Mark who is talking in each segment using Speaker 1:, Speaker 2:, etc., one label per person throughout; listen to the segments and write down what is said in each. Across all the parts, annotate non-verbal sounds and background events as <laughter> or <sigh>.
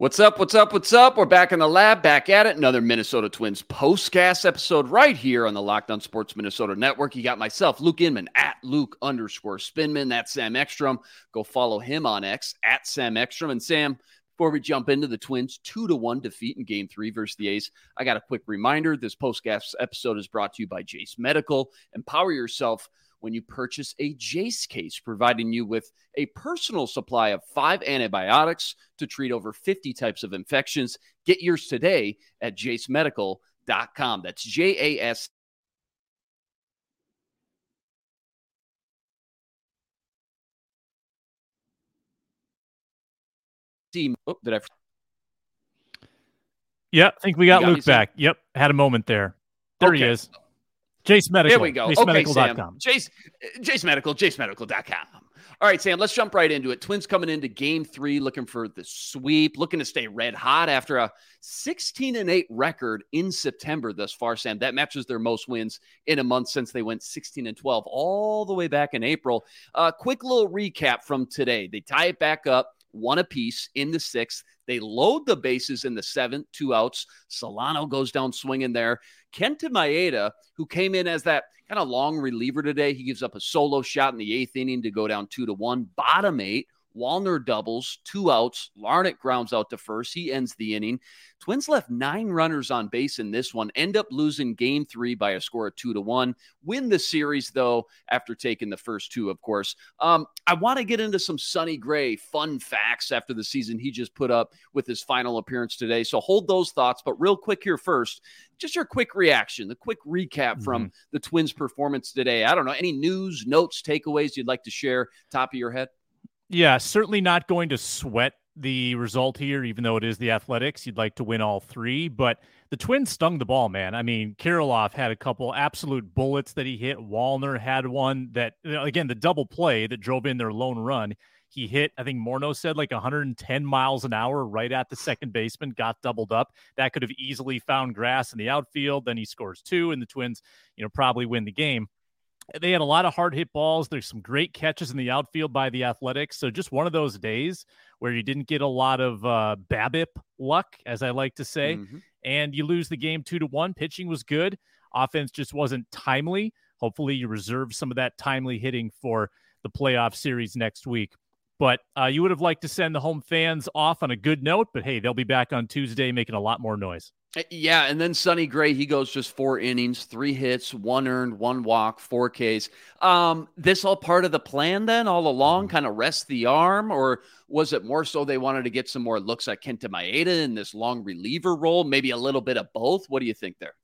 Speaker 1: What's up? What's up? What's up? We're back in the lab, back at it. Another Minnesota Twins postcast episode right here on the Locked On Sports Minnesota Network. You got myself, Luke Inman, at Luke underscore Spinman. That's Sam Ekstrom. Go follow him on X at Sam Ekstrom. And Sam, before we jump into the Twins' two to one defeat in Game Three versus the A's, I got a quick reminder. This postcast episode is brought to you by Jase Medical. Empower yourself when you purchase a Jase case, providing you with a personal supply of five antibiotics to treat over 50 types of infections. Get yours today at jasemedical.com. That's J A S. Oh, did I?
Speaker 2: Yeah, I think we got, got Luke back. Yep, had a moment there. There okay. he is. Jase Medical.
Speaker 1: There we go. Okay, Sam. Jase, Jase Medical, jasemedical.com. All right, Sam, let's jump right into it. Twins coming into game three, looking for the sweep, looking to stay red hot after a 16 and 8 record in September thus far, Sam. That matches their most wins in a month since they went 16 and 12 all the way back in April. Uh, quick little recap from today. They tie it back up, one apiece in the sixth. They load the bases in the seventh, two outs. Solano goes down swinging there. Kenta Maeda, who came in as that kind of long reliever today, he gives up a solo shot in the eighth inning to go down two to one. Bottom eight, Wallner doubles, two outs. Larnach grounds out to first. He ends the inning. Twins left nine runners on base in this one, end up losing game three by a score of two to one. Win the series, though, after taking the first two, of course. Um, I want to get into some Sonny Gray fun facts after the season he just put up with his final appearance today. So hold those thoughts. But real quick here first, just your quick reaction, the quick recap mm-hmm. from the Twins' performance today. I don't know, any news, notes, takeaways you'd like to share, top of your head?
Speaker 2: Yeah, certainly not going to sweat the result here, even though it is the Athletics. You'd like to win all three, but the Twins stung the ball, man. I mean, Kirilloff had a couple absolute bullets that he hit. Wallner had one that, again, the double play that drove in their lone run. He hit, I think Morneau said like 110 miles an hour right at the second baseman, got doubled up. That could have easily found grass in the outfield. Then he scores two, and the Twins, you know, probably win the game. They had a lot of hard hit balls. There's some great catches in the outfield by the Athletics. So just one of those days where you didn't get a lot of uh, BABIP luck, as I like to say, mm-hmm. and you lose the game two to one. Pitching was good. Offense just wasn't timely. Hopefully, you reserve some of that timely hitting for the playoff series next week. But uh, you would have liked to send the home fans off on a good note. But hey, they'll be back on Tuesday making a lot more noise.
Speaker 1: Uh, yeah, and then Sonny Gray, he goes just four innings, three hits, one earned, one walk, four Ks. Um, this all part of the plan then, all along, mm-hmm. kind of rest the arm, or was it more so they wanted to get some more looks at Kenta Maeda in this long reliever role? Maybe a little bit of both. What do you think there?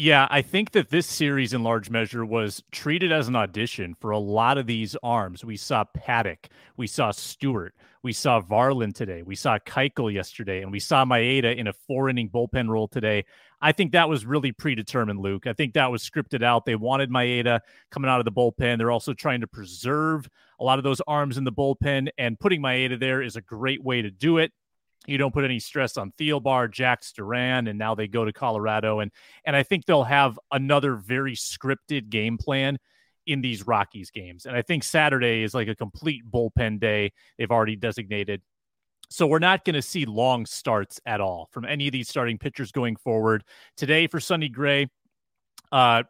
Speaker 2: Yeah, I think that this series in large measure was treated as an audition for a lot of these arms. We saw Paddock, we saw Stewart, we saw Varland today, we saw Keuchel yesterday, and we saw Maeda in a four inning bullpen role today. I think that was really predetermined, Luke. I think that was scripted out. They wanted Maeda coming out of the bullpen. They're also trying to preserve a lot of those arms in the bullpen, and putting Maeda there is a great way to do it. You don't put any stress on Thielbar, Jax Duran, and now they go to Colorado. And and I think they'll have another very scripted game plan in these Rockies games. And I think Saturday is like a complete bullpen day. They've already designated. So we're not going to see long starts at all from any of these starting pitchers going forward. Today for Sonny Gray, uh,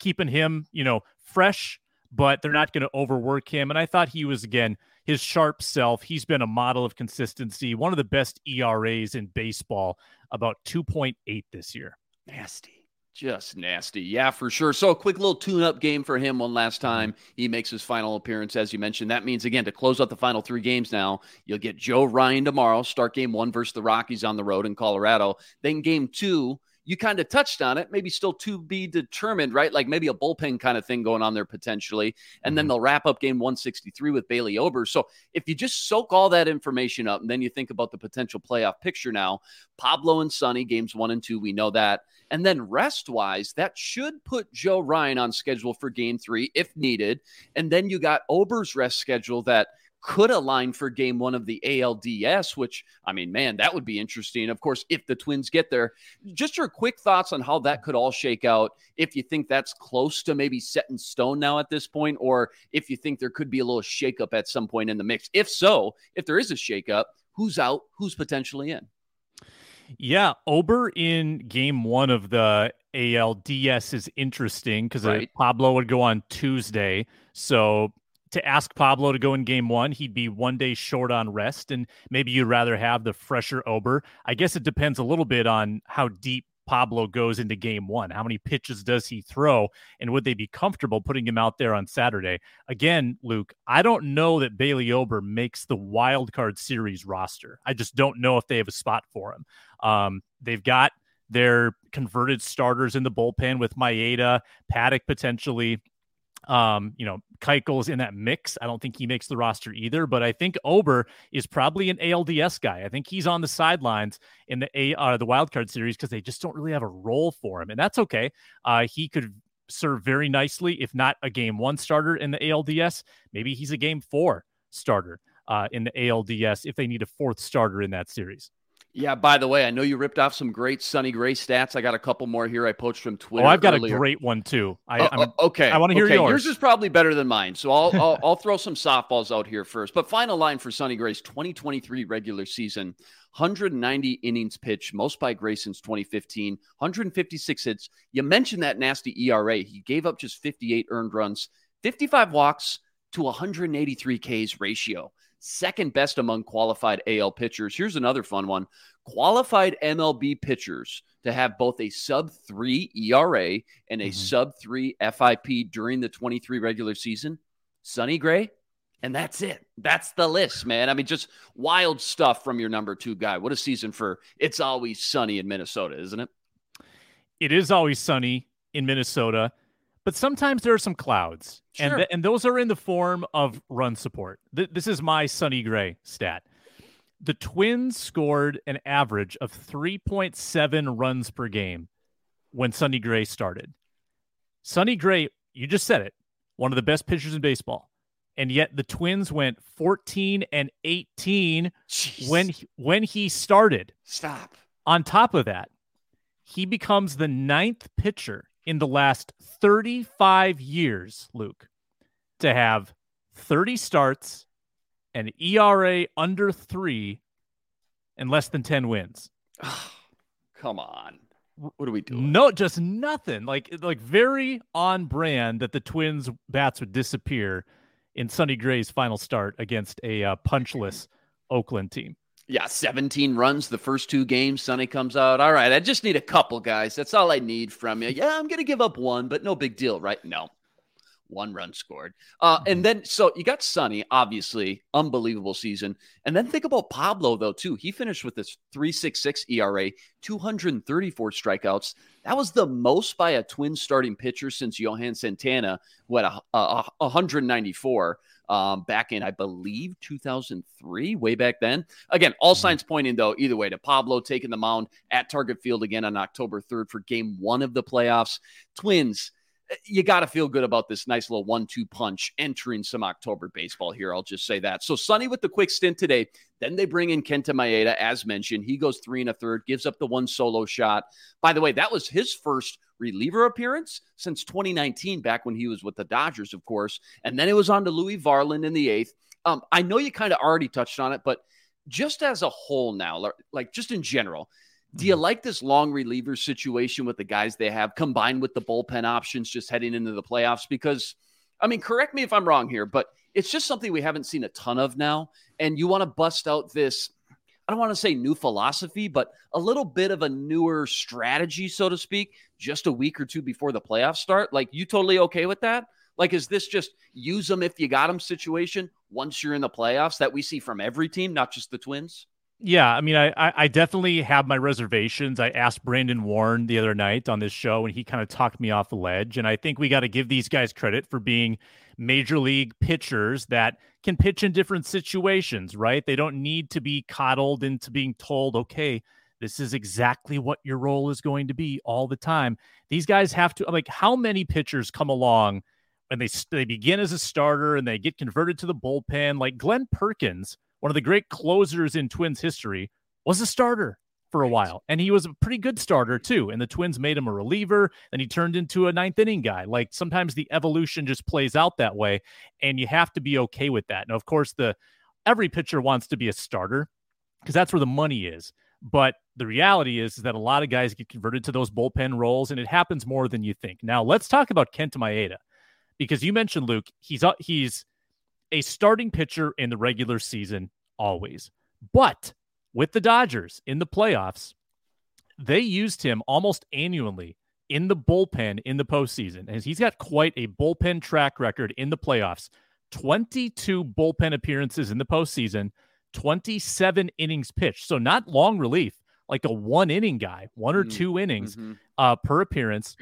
Speaker 2: keeping him, you know, fresh, but they're not going to overwork him. And I thought he was again his sharp self. He's been a model of consistency, one of the best ERAs in baseball, about 2.8 this year.
Speaker 1: Nasty. Just nasty. Yeah, for sure. So, a quick little tune up game for him one last mm-hmm. time. He makes his final appearance, as you mentioned. That means, again, to close out the final three games now, you'll get Joe Ryan tomorrow, start game one versus the Rockies on the road in Colorado. Then, game two, you kind of touched on it, maybe still to be determined, right? Like maybe a bullpen kind of thing going on there potentially. And mm-hmm. then they'll wrap up game 163 with Bailey Ober. So if you just soak all that information up and then you think about the potential playoff picture now, Pablo and Sonny, games one and two, we know that. And then rest wise, that should put Joe Ryan on schedule for game three if needed. And then you got Ober's rest schedule that could align for game one of the ALDS, which, I mean, man, that would be interesting. Of course, if the Twins get there, just your quick thoughts on how that could all shake out. If you think that's close to maybe set in stone now at this point, or if you think there could be a little shakeup at some point in the mix. If so, if there is a shakeup, who's out, who's potentially in?
Speaker 2: Yeah, Ober in game one of the ALDS is interesting because uh, right. Pablo would go on Tuesday. So to ask Pablo to go in game one, he'd be one day short on rest, and maybe you'd rather have the fresher Ober. I guess it depends a little bit on how deep Pablo goes into game one. How many pitches does he throw? And would they be comfortable putting him out there on Saturday? Again, Luke, I don't know that Bailey Ober makes the wild card series roster. I just don't know if they have a spot for him. Um, they've got their converted starters in the bullpen with Maeda, Paddock potentially. Um, you know, Keuchel is in that mix. I don't think he makes the roster either, but I think Ober is probably an ALDS guy. I think he's on the sidelines in the A uh, the wild card series because they just don't really have a role for him, and that's okay. Uh, he could serve very nicely, if not a game one starter in the ALDS. Maybe he's a game four starter uh, in the ALDS if they need a fourth starter in that series.
Speaker 1: Yeah, by the way, I know you ripped off some great Sonny Gray stats. I got a couple more here I poached from Twitter.
Speaker 2: Oh, I've got
Speaker 1: earlier.
Speaker 2: a great one too. I,
Speaker 1: uh, okay.
Speaker 2: I want to hear
Speaker 1: okay.
Speaker 2: yours.
Speaker 1: Yours is probably better than mine, so I'll, I'll, <laughs> I'll throw some softballs out here first. But final line for Sonny Gray's 2023 regular season: 190 innings pitched, most by Gray since 2015, 156 hits. You mentioned that nasty ERA. He gave up just 58 earned runs, 55 walks to 183 Ks ratio second best among qualified AL pitchers. Here's another fun one qualified MLB pitchers to have both a sub three ERA and a mm-hmm. sub three FIP during the 23 regular season. Sonny Gray. And that's it. That's the list, man. I mean, just wild stuff from your number two guy. What a season for It's Always Sunny in Minnesota, isn't it?
Speaker 2: It is always sunny in Minnesota but sometimes there are some clouds, sure. and th- and those are in the form of run support. Th- this is my Sonny Gray stat. The Twins scored an average of 3.7 runs per game when Sonny Gray started. Sonny Gray, you just said it, one of the best pitchers in baseball. And yet the Twins went 14 and 18 Jeez. when when he started.
Speaker 1: Stop.
Speaker 2: On top of that, he becomes the ninth pitcher in the last 35 years, Luke, to have 30 starts, an ERA under three, and less than 10 wins. <sighs>
Speaker 1: come on. What are we doing?
Speaker 2: No, just nothing. Like like very on brand that the Twins bats would disappear in Sonny Gray's final start against a uh, punchless Oakland team.
Speaker 1: Yeah, 17 runs the first two games. Sonny comes out. All right, I just need a couple guys. That's all I need from you. Yeah, I'm going to give up one, but no big deal, right? No. One run scored. Uh, and then, so you got Sonny, obviously, unbelievable season. And then think about Pablo, though, too. He finished with this 366 ERA, 234 strikeouts. That was the most by a twin starting pitcher since Johan Santana, who had a, a, a 194 um, back in, I believe, 2003, way back then. Again, all mm-hmm. signs pointing, though, either way to Pablo taking the mound at Target Field again on October 3rd for game one of the playoffs. Twins you got to feel good about this nice little one-two punch entering some October baseball here. I'll just say that. So Sonny with the quick stint today. Then they bring in Kenta Maeda, as mentioned. He goes three and a third, gives up the one solo shot. By the way, that was his first reliever appearance since 2019, back when he was with the Dodgers, of course. And then it was on to Louis Varland in the eighth. Um, I know you kind of already touched on it, but just as a whole now, like just in general, do you mm-hmm. like this long reliever situation with the guys they have combined with the bullpen options just heading into the playoffs? Because, I mean, correct me if I'm wrong here, but it's just something we haven't seen a ton of now. And you want to bust out this, I don't want to say new philosophy, but a little bit of a newer strategy, so to speak, just a week or two before the playoffs start. Like, you totally okay with that? Like, is this just use them if you got them situation once you're in the playoffs that we see from every team, not just the Twins?
Speaker 2: Yeah, I mean, I I definitely have my reservations. I asked Brandon Warren the other night on this show, and he kind of talked me off the ledge. And I think we got to give these guys credit for being major league pitchers that can pitch in different situations, right? They don't need to be coddled into being told, okay, this is exactly what your role is going to be all the time. These guys have to like how many pitchers come along and they they begin as a starter and they get converted to the bullpen, like Glenn Perkins one of the great closers in Twins history, was a starter for a while. And he was a pretty good starter too. And the Twins made him a reliever, and he turned into a ninth inning guy. Like sometimes the evolution just plays out that way, and you have to be okay with that. Now, of course, the every pitcher wants to be a starter because that's where the money is. But the reality is, is that a lot of guys get converted to those bullpen roles, and it happens more than you think. Now, let's talk about Kenta Maeda, because you mentioned Luke. He's uh, he's a starting pitcher in the regular season always, but with the Dodgers in the playoffs, they used him almost annually in the bullpen in the postseason, and he's got quite a bullpen track record in the playoffs. 22 bullpen appearances in the postseason, 27 innings pitched. So not long relief, like a one inning guy, one or mm-hmm. two innings mm-hmm. uh, per appearance,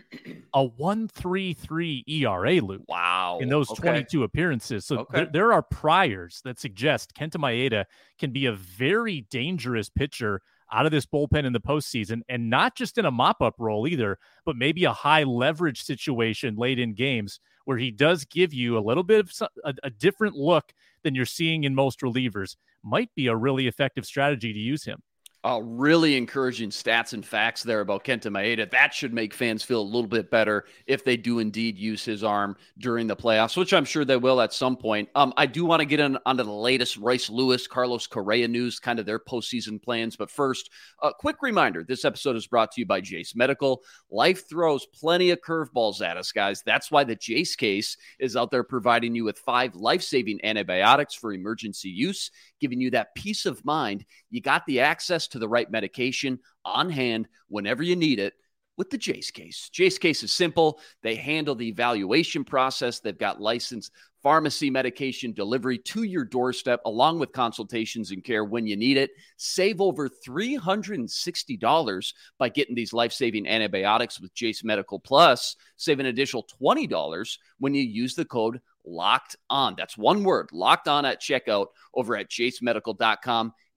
Speaker 2: a 133 ERA loop.
Speaker 1: Wow.
Speaker 2: In those okay. 22 appearances. So okay. there, there are priors that suggest Kenta Maeda can be a very dangerous pitcher out of this bullpen in the postseason and not just in a mop up role either, but maybe a high leverage situation late in games where he does give you a little bit of a, a different look than you're seeing in most relievers. Might be a really effective strategy to use him.
Speaker 1: Uh, really encouraging stats and facts there about Kenta Maeda. That should make fans feel a little bit better if they do indeed use his arm during the playoffs, which I'm sure they will at some point. Um, I do want to get in onto the latest Royce Lewis, Carlos Correa news, kind of their postseason plans. But first, a quick reminder this episode is brought to you by Jase Medical. Life throws plenty of curveballs at us, guys. That's why the Jase case is out there providing you with five life saving antibiotics for emergency use, giving you that peace of mind. You got the access to the right medication on hand whenever you need it with the Jase case. Jase case is simple. They handle the evaluation process. They've got licensed pharmacy medication delivery to your doorstep, along with consultations and care when you need it. Save over $360 by getting these life saving antibiotics with Jase Medical Plus. Save an additional $20 when you use the code locked on. That's one word locked on at checkout over at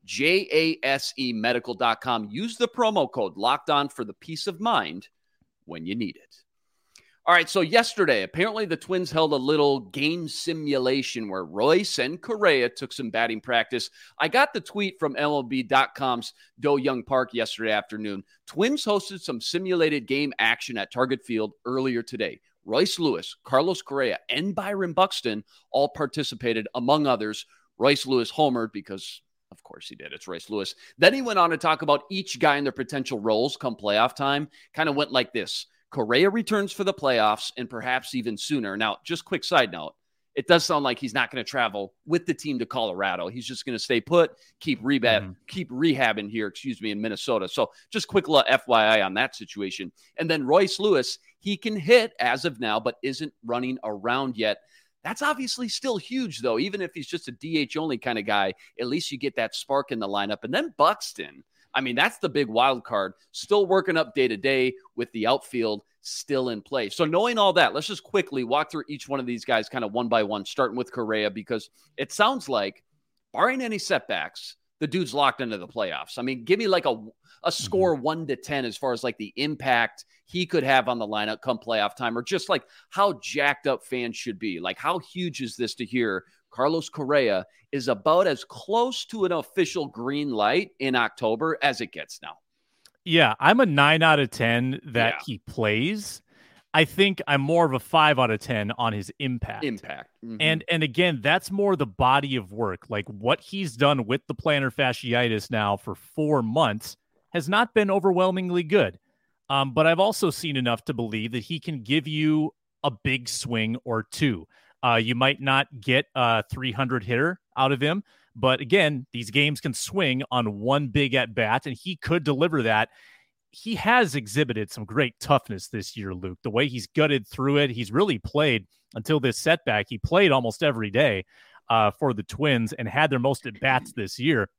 Speaker 1: jasemedical.com. Use the promo code locked on for the peace of mind when you need it. All right, so yesterday, apparently the Twins held a little game simulation where Royce and Correa took some batting practice. I got the tweet from MLB.com's Do-Hyoung Park yesterday afternoon. Twins hosted some simulated game action at Target Field earlier today. Royce Lewis, Carlos Correa, and Byron Buxton all participated, among others. Royce Lewis homered because of course he did. It's Royce Lewis. Then he went on to talk about each guy and their potential roles come playoff time. Kind of went like this Correa returns for the playoffs and perhaps even sooner. Now, just quick side note it does sound like he's not going to travel with the team to Colorado. He's just going to stay put, keep rehab, mm-hmm. keep rehabbing here, excuse me, in Minnesota. So just quick little FYI on that situation. And then Royce Lewis, he can hit as of now, but isn't running around yet. That's obviously still huge, though. Even if he's just a DH only kind of guy, at least you get that spark in the lineup. And then Buxton, I mean, that's the big wild card. Still working up day to day with the outfield still in play. So, knowing all that, let's just quickly walk through each one of these guys kind of one by one, starting with Correa, because it sounds like, barring any setbacks, the dude's locked into the playoffs. I mean, give me like a, a mm-hmm. score mm-hmm. one to 10 as far as like the impact he could have on the lineup come playoff time, or just like how jacked up fans should be. Like, how huge is this to hear Carlos Correa is about as close to an official green light in October as it gets now?
Speaker 2: Yeah, I'm a nine out of 10 that yeah. he plays. I think I'm more of a five out of 10 on his impact.
Speaker 1: Impact.
Speaker 2: Mm-hmm. And and again, that's more the body of work. Like what he's done with the plantar fasciitis now for four months has not been overwhelmingly good. Um, but I've also seen enough to believe that he can give you a big swing or two. Uh, you might not get a 300 hitter out of him, but again, these games can swing on one big at bat, and he could deliver that. He has exhibited some great toughness this year, Luke. The way he's gutted through it, he's really played until this setback. He played almost every day uh, for the Twins and had their most at bats this year.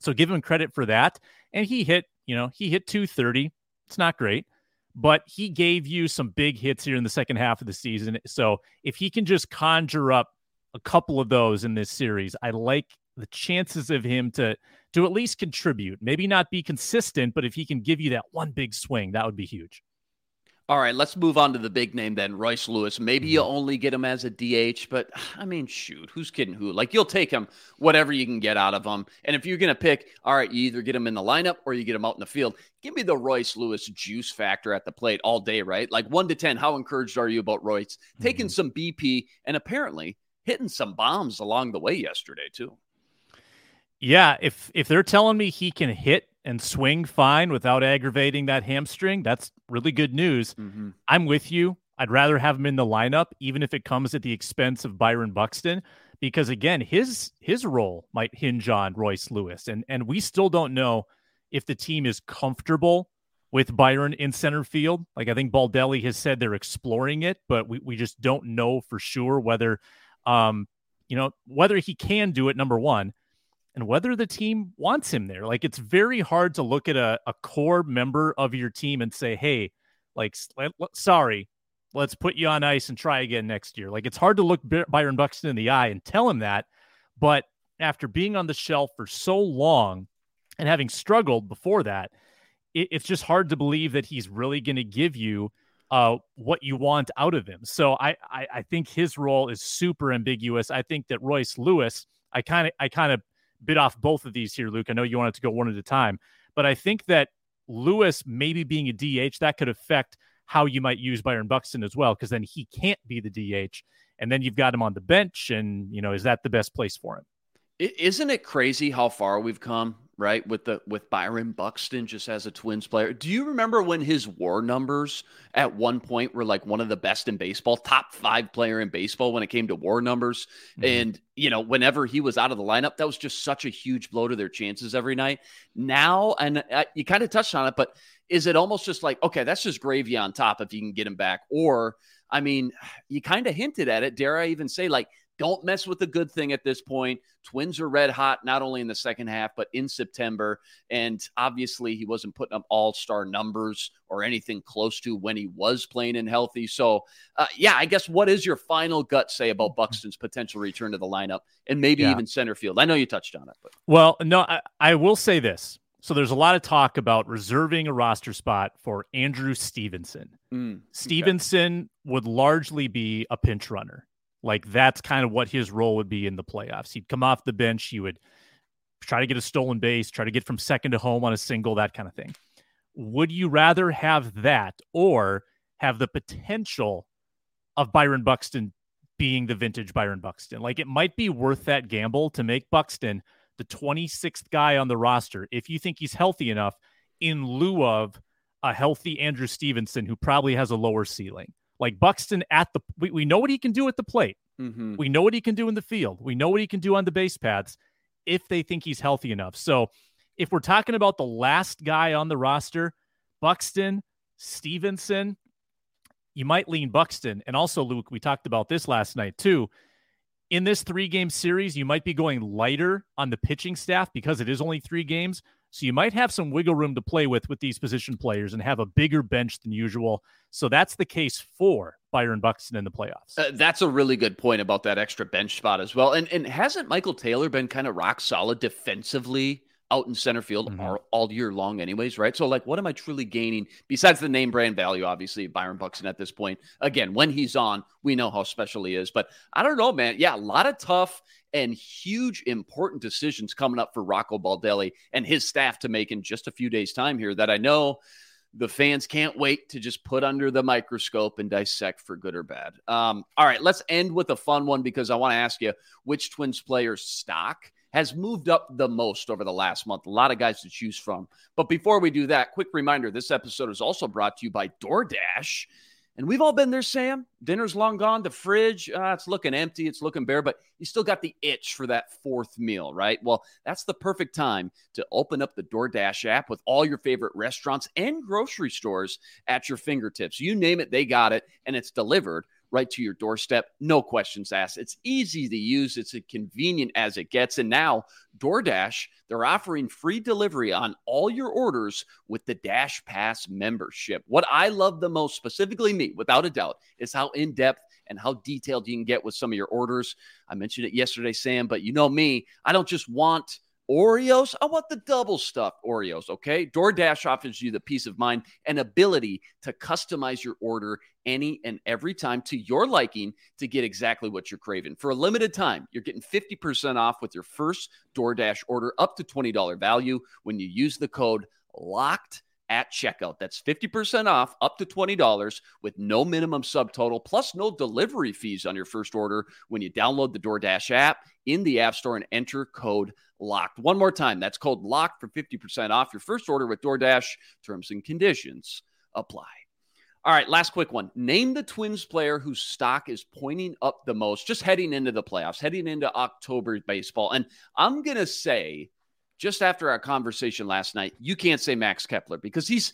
Speaker 2: So give him credit for that. And he hit, you know, he hit 230. It's not great, but he gave you some big hits here in the second half of the season. So if he can just conjure up a couple of those in this series, I like the chances of him to to at least contribute, maybe not be consistent, but if he can give you that one big swing, that would be huge.
Speaker 1: All right, let's move on to the big name then, Royce Lewis. Maybe you mm-hmm. only get him as a DH, but <sighs> I mean, shoot, who's kidding who? Like, you'll take him whatever you can get out of him. And if you're going to pick, all right, you either get him in the lineup or you get him out in the field. Give me the Royce Lewis juice factor at the plate all day, right? Like one to 10, how encouraged are you about Royce? Taking mm-hmm. some BP and apparently hitting some bombs along the way yesterday, too.
Speaker 2: Yeah, if if they're telling me he can hit and swing fine without aggravating that hamstring, that's really good news. Mm-hmm. I'm with you. I'd rather have him in the lineup, even if it comes at the expense of Byron Buxton, because again, his his role might hinge on Royce Lewis, and and we still don't know if the team is comfortable with Byron in center field. Like I think Baldelli has said they're exploring it, but we, we just don't know for sure whether um you know whether he can do it number one and whether the team wants him there. Like it's very hard to look at a, a core member of your team and say, hey, like sorry, let's put you on ice and try again next year. Like it's hard to look Byron Buxton in the eye and tell him that, but after being on the shelf for so long and having struggled before that, it, it's just hard to believe that he's really going to give you uh, what you want out of him. So I, I, I think his role is super ambiguous. I think that Royce Lewis, I kind of I kind of bit off both of these here, Luke. I know you wanted to go one at a time, but I think that Lewis maybe being a DH that could affect how you might use Byron Buxton as well, because then he can't be the DH, and then you've got him on the bench, and you know is that the best place for him?
Speaker 1: Isn't it crazy how far we've come? Right? With the with Byron Buxton just as a Twins player. Do you remember when his WAR numbers at one point were like one of the best in baseball, top five player in baseball when it came to WAR numbers? Mm-hmm. And you know, whenever he was out of the lineup, that was just such a huge blow to their chances every night. Now, and uh, you kind of touched on it, but is it almost just like okay, that's just gravy on top if you can get him back, or I mean, you kind of hinted at it. Dare I even say like don't mess with the good thing at this point. Twins are red hot, not only in the second half, but in September. And obviously, he wasn't putting up all star numbers or anything close to when he was playing and healthy. So, uh, yeah, I guess what is your final gut say about Buxton's potential return to the lineup and maybe yeah. even center field? I know you touched on it. But.
Speaker 2: Well, no, I, I will say this. So there's a lot of talk about reserving a roster spot for Andrew Stevenson. Mm, Stevenson would largely be a pinch runner. Like that's kind of what his role would be in the playoffs. He'd come off the bench, he would try to get a stolen base, try to get from second to home on a single, that kind of thing. Would you rather have that or have the potential of Byron Buxton being the vintage Byron Buxton? Like it might be worth that gamble to make Buxton the 26th guy on the roster if you think he's healthy enough in lieu of a healthy Andrew Stevenson who probably has a lower ceiling. Like Buxton at the, we, we know what he can do at the plate. Mm-hmm. We know what he can do in the field. We know what he can do on the base paths if they think he's healthy enough. So if we're talking about the last guy on the roster, Buxton, Stevenson, you might lean Buxton. And also, Luke, we talked about this last night too. In this three game series, you might be going lighter on the pitching staff because it is only three games. So you might have some wiggle room to play with with these position players and have a bigger bench than usual. So that's the case for Byron Buxton in the playoffs.
Speaker 1: Uh, that's a really good point about that extra bench spot as well. And and hasn't Michael Taylor been kind of rock solid defensively out in center field mm-hmm. all, all, year long, anyways, right? So, like, what am I truly gaining besides the name brand value? Obviously, Byron Buxton at this point. Again, when he's on, we know how special he is. But I don't know, man. Yeah, a lot of tough and huge important decisions coming up for Rocco Baldelli and his staff to make in just a few days' time here that I know the fans can't wait to just put under the microscope and dissect for good or bad. Um, all right, let's end with a fun one because I want to ask you which Twins player stock has moved up the most over the last month. A lot of guys to choose from. But before we do that, quick reminder this episode is also brought to you by DoorDash. And we've all been there, Sam. Dinner's long gone. The fridge, uh, it's looking empty. It's looking bare, but you still got the itch for that fourth meal, right? Well, that's the perfect time to open up the DoorDash app with all your favorite restaurants and grocery stores at your fingertips. You name it, they got it, and it's delivered right to your doorstep. No questions asked. It's easy to use, it's as convenient as it gets. And now, DoorDash, they're offering free delivery on all your orders with the Dash Pass membership. What I love the most, specifically me, without a doubt, is how in depth and how detailed you can get with some of your orders. I mentioned it yesterday, Sam, but you know me, I don't just want Oreos. I want the double stuffed Oreos. Okay. DoorDash offers you the peace of mind and ability to customize your order any and every time to your liking to get exactly what you're craving. For a limited time, you're getting 50% off with your first DoorDash order up to $20 value when you use the code LOCKED at checkout. That's 50% off up to $20 with no minimum subtotal plus no delivery fees on your first order when you download the DoorDash app in the App Store and enter code locked. One more time, that's called locked for 50% off your first order with DoorDash. Terms and conditions apply. All right, last quick one. Name the Twins player whose stock is pointing up the most just heading into the playoffs, heading into October baseball. And I'm going to say, just after our conversation last night, you can't say Max Kepler because he's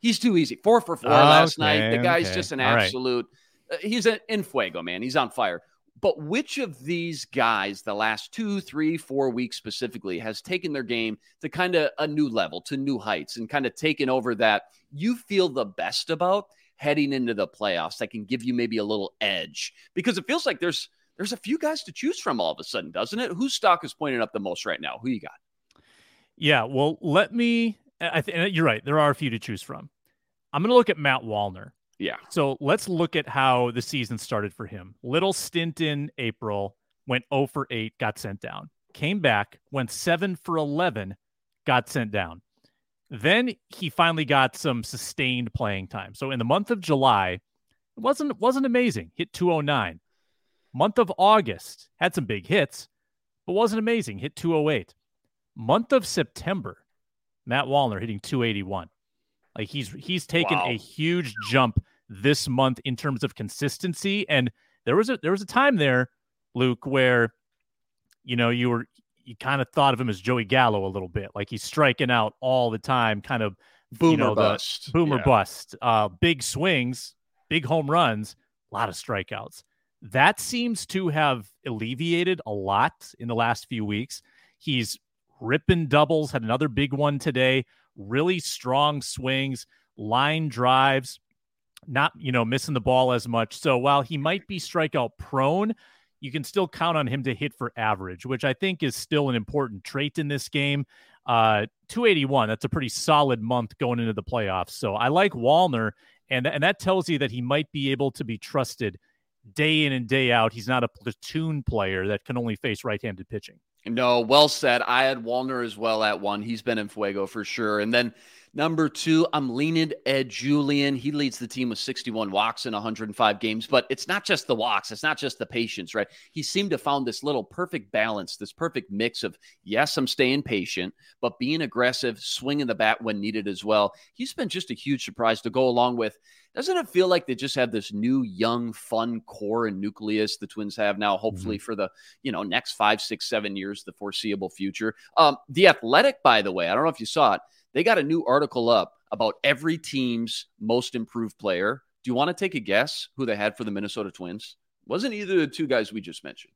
Speaker 1: he's too easy. Four for four last
Speaker 2: Okay,
Speaker 1: night. The guy's
Speaker 2: okay.
Speaker 1: just an
Speaker 2: All right.
Speaker 1: absolute. uh, he's an in fuego, man. He's on fire. But which of these guys, the last two, three, four weeks specifically, has taken their game to kind of a new level, to new heights, and kind of taken over that you feel the best about heading into the playoffs that can give you maybe a little edge? Because it feels like there's there's a few guys to choose from all of a sudden, doesn't it? Whose stock is pointing up the most right now? Who you got?
Speaker 2: Yeah, well, let me. I think you're right. There are a few to choose from. I'm going to look at Matt Wallner.
Speaker 1: Yeah.
Speaker 2: So let's look at how the season started for him. Little stint in April, went 0 for 8, got sent down. Came back, went 7 for 11, got sent down. Then he finally got some sustained playing time. So in the month of July, it wasn't wasn't amazing. Hit 209. Month of August had some big hits, but wasn't amazing. Hit 208. Month of September, Matt Wallner hitting 281. Like he's he's taken
Speaker 1: Wow.
Speaker 2: a huge jump this month in terms of consistency. And there was a there was a time there, Luke, where you know you were you kind of thought of him as Joey Gallo a little bit, like he's striking out all the time, kind of
Speaker 1: Boomer
Speaker 2: know,
Speaker 1: bust.
Speaker 2: boomer
Speaker 1: Yeah.
Speaker 2: bust, uh, big swings, big home runs, a lot of strikeouts. That seems to have alleviated a lot in the last few weeks. He's ripping doubles, had another big one today, really strong swings, line drives, not, you know, missing the ball as much. So while he might be strikeout prone, you can still count on him to hit for average, which I think is still an important trait in this game. Uh, 281, that's a pretty solid month going into the playoffs. So I like Wallner, and, and that tells you that he might be able to be trusted day in and day out. He's not a platoon player that can only face right handed pitching.
Speaker 1: No, well said. I had Wallner as well at one. He's been in fuego for sure. And then number two, I'm leaning Ed Julien. He leads the team with 61 walks in 105 games. But it's not just the walks, it's not just the patience, right? He seemed to found this little perfect balance, this perfect mix of yes, I'm staying patient, but being aggressive, swinging the bat when needed as well. He's been just a huge surprise to go along with. Doesn't it feel like they just have this new, young, fun core and nucleus the Twins have now, hopefully for the you know next five, six, seven years, the foreseeable future. Um, the Athletic, by the way, I don't know if you saw it. They got a new article up about every team's most improved player. Do you want to take a guess who they had for the Minnesota Twins? Wasn't either of the two guys we just mentioned.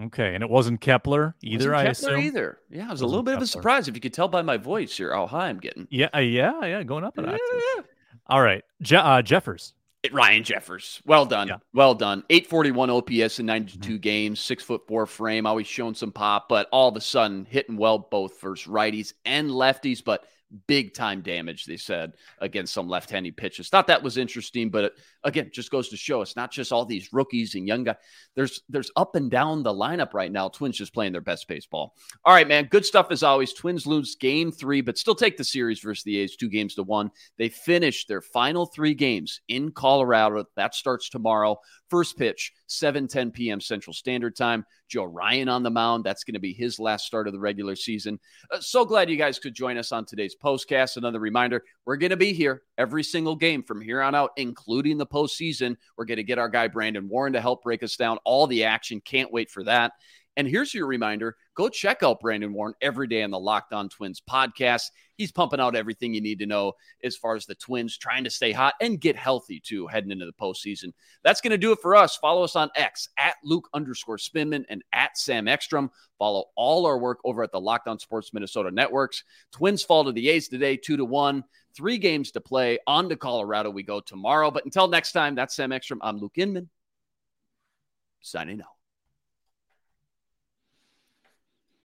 Speaker 2: Okay. And it wasn't Kepler either,
Speaker 1: Wasn't
Speaker 2: I
Speaker 1: Kepler
Speaker 2: assume.
Speaker 1: either. Yeah, it was a little bit of a surprise if you could tell by my voice here how high I'm getting.
Speaker 2: Yeah. uh, yeah. Yeah. Going up an octave.
Speaker 1: Yeah.
Speaker 2: All right. Je- uh, Jeffers.
Speaker 1: It- Ryan Jeffers. Well done.
Speaker 2: Yeah. Mm-hmm.
Speaker 1: Well done. 841 OPS in 92 games, six foot four frame, always showing some pop, but all of a sudden hitting well both versus righties and lefties, but big time damage, they said, against some left handed pitches. Thought that was interesting, but it, again, just goes to show it's not just all these rookies and young guys. There's there's up and down the lineup right now. Twins just playing their best baseball. All right, man. Good stuff as always. Twins lose game three, but still take the series versus the A's, two games to one. They finish their final three games in Colorado. That starts tomorrow. First pitch, 7 10 p.m. Central Standard Time. Joe Ryan on the mound. That's going to be his last start of the regular season. Uh, so glad you guys could join us on today's postcast. Another reminder we're going to be here every single game from here on out, including the postseason. We're going to get our guy Brandon Warren to help break us down all the action. Can't wait for that. And here's your reminder go check out Brandon Warren every day on the Locked On Twins podcast. He's pumping out everything you need to know as far as the Twins trying to stay hot and get healthy too heading into the postseason. That's going to do it for us. Follow us on X at Luke underscore Spinman and at Sam Ekstrom. Follow all our work over at the Locked On Sports Minnesota networks. Twins fall to the A's today, two to one. Three games to play. On to Colorado we go tomorrow. But until next time, that's Sam Ekstrom. I'm Luke Inman. Signing out.